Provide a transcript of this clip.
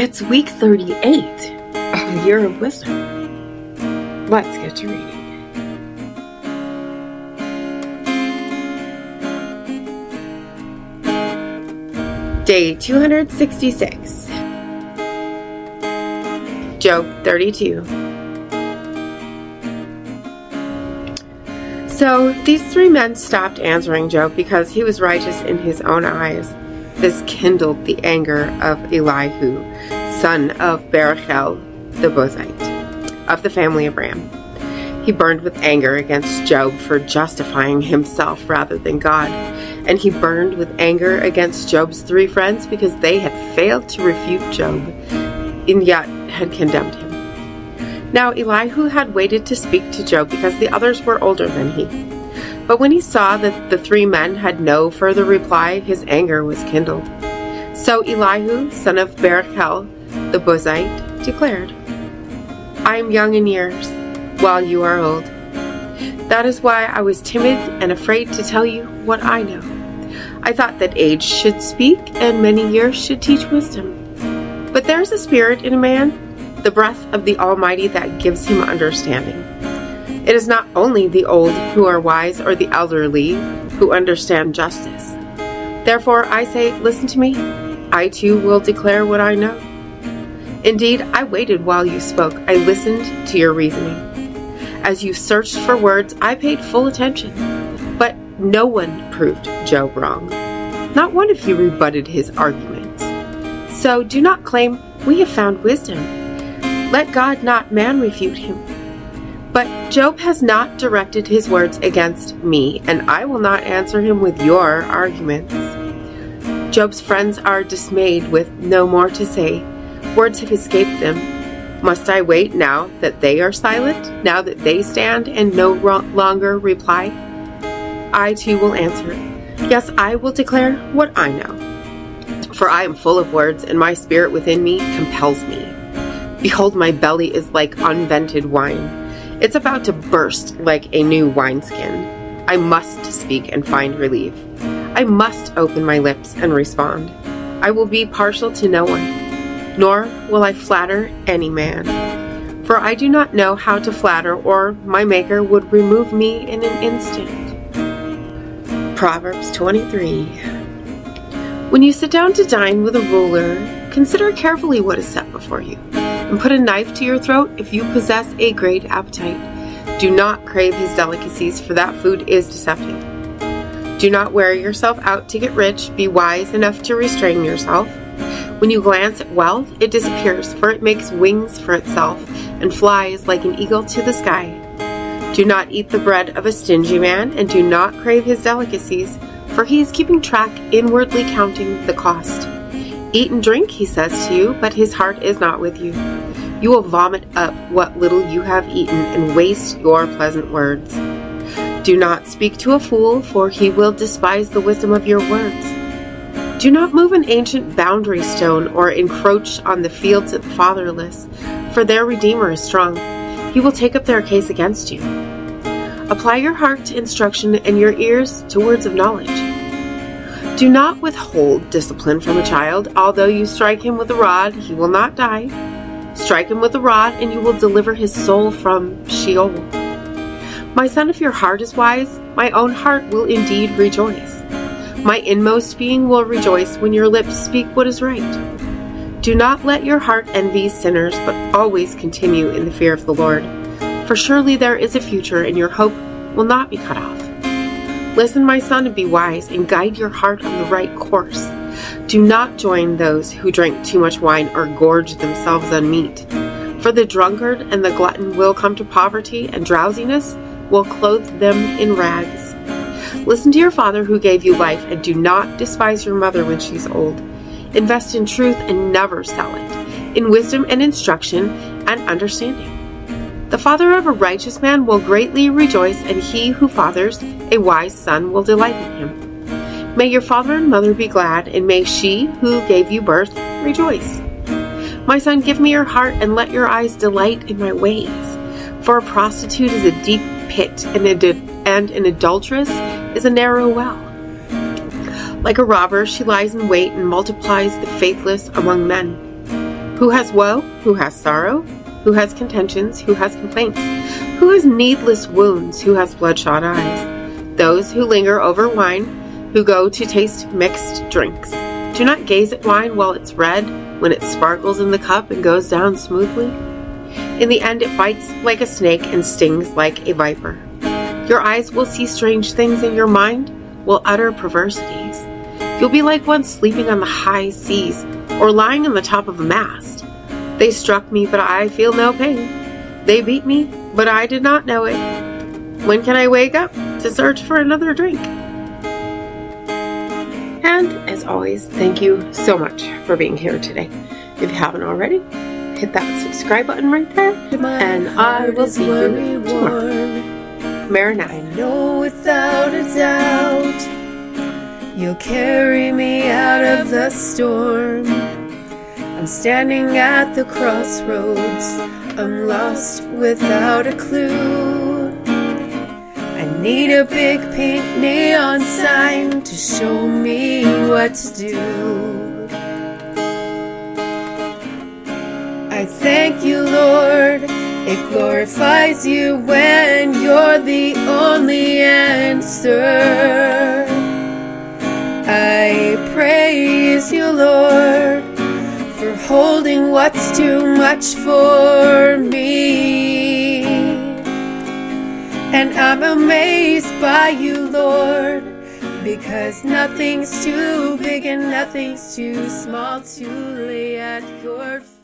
It's week 38 of Year of Wisdom. Let's get to reading. Day 266. Job 32. So these three men stopped answering Job because he was righteous in his own eyes. This kindled the anger of Elihu, son of Barachel the Buzite, of the family of Ram. He burned with anger against Job for justifying himself rather than God, and he burned with anger against Job's three friends because they had failed to refute Job, and yet had condemned him. Now Elihu had waited to speak to Job because the others were older than he. But when he saw that the three men had no further reply, his anger was kindled. So Elihu, son of Barachel, the Buzite, declared, I am young in years, while you are old. That is why I was timid and afraid to tell you what I know. I thought that age should speak and many years should teach wisdom. But there is a spirit in a man the breath of the Almighty that gives him understanding. It is not only the old who are wise or the elderly who understand justice. Therefore, I say, listen to me. I too will declare what I know. Indeed, I waited while you spoke. I listened to your reasoning. As you searched for words, I paid full attention. But no one proved Job wrong. Not one of you rebutted his arguments. So do not claim we have found wisdom let God not man refute him. But Job has not directed his words against me, and I will not answer him with your arguments. Job's friends are dismayed with no more to say. Words have escaped them. Must I wait now that they are silent, now that they stand and no longer reply? I too will answer. Yes, I will declare what I know. For I am full of words, and my spirit within me compels me. Behold, my belly is like unvented wine. It's about to burst like a new wineskin. I must speak and find relief. I must open my lips and respond. I will be partial to no one, nor will I flatter any man. For I do not know how to flatter, or my Maker would remove me in an instant. Proverbs 23 When you sit down to dine with a ruler, consider carefully what is set before you and put a knife to your throat if you possess a great appetite. Do not crave his delicacies, for that food is deceptive. Do not wear yourself out to get rich. Be wise enough to restrain yourself. When you glance at wealth, it disappears, for it makes wings for itself and flies like an eagle to the sky. Do not eat the bread of a stingy man, and do not crave his delicacies, for he is keeping track, inwardly counting the cost. Eat and drink, he says to you, but his heart is not with you. You will vomit up what little you have eaten and waste your pleasant words. Do not speak to a fool, for he will despise the wisdom of your words. Do not move an ancient boundary stone or encroach on the fields of the fatherless, for their Redeemer is strong. He will take up their case against you. Apply your heart to instruction and your ears to words of knowledge. Do not withhold discipline from a child. Although you strike him with a rod, he will not die. Strike him with a rod, and you will deliver his soul from Sheol. My son, if your heart is wise, my own heart will indeed rejoice. My inmost being will rejoice when your lips speak what is right. Do not let your heart envy sinners, but always continue in the fear of the Lord. For surely there is a future, and your hope will not be cut off. Listen, my son, and be wise, and guide your heart on the right course. Do not join those who drink too much wine or gorge themselves on meat. For the drunkard and the glutton will come to poverty, and drowsiness will clothe them in rags. Listen to your father who gave you life, and do not despise your mother when she's old. Invest in truth and never sell it, in wisdom and instruction and understanding. The father of a righteous man will greatly rejoice, and he who fathers a wise son will delight in him. May your father and mother be glad, and may she who gave you birth rejoice. My son, give me your heart, and let your eyes delight in my ways. For a prostitute is a deep pit, and, and an adulteress is a narrow well. Like a robber, she lies in wait and multiplies the faithless among men. Who has woe? Who has sorrow? Who has contentions? Who has complaints? Who has needless wounds? Who has bloodshot eyes? Those who linger over wine, who go to taste mixed drinks. Do not gaze at wine while it's red, when it sparkles in the cup and goes down smoothly. In the end, it bites like a snake and stings like a viper. Your eyes will see strange things, and your mind will utter perversities. You'll be like one sleeping on the high seas or lying on the top of a mast. They struck me, but I feel no pain. They beat me, but I did not know it. When can I wake up to search for another drink? And as always, thank you so much for being here today. If you haven't already, hit that subscribe button right there, and I will see you tomorrow. Marinette. I know without a doubt you'll carry me out of the storm. I'm standing at the crossroads, I'm lost without a clue. I need a big pink neon sign to show me to do. I thank you, Lord. It glorifies you when you're the only answer. I praise you, Lord, for holding what's too much for me. And I'm amazed by you, Lord, because nothing's too big and nothing's too small to lay at your feet.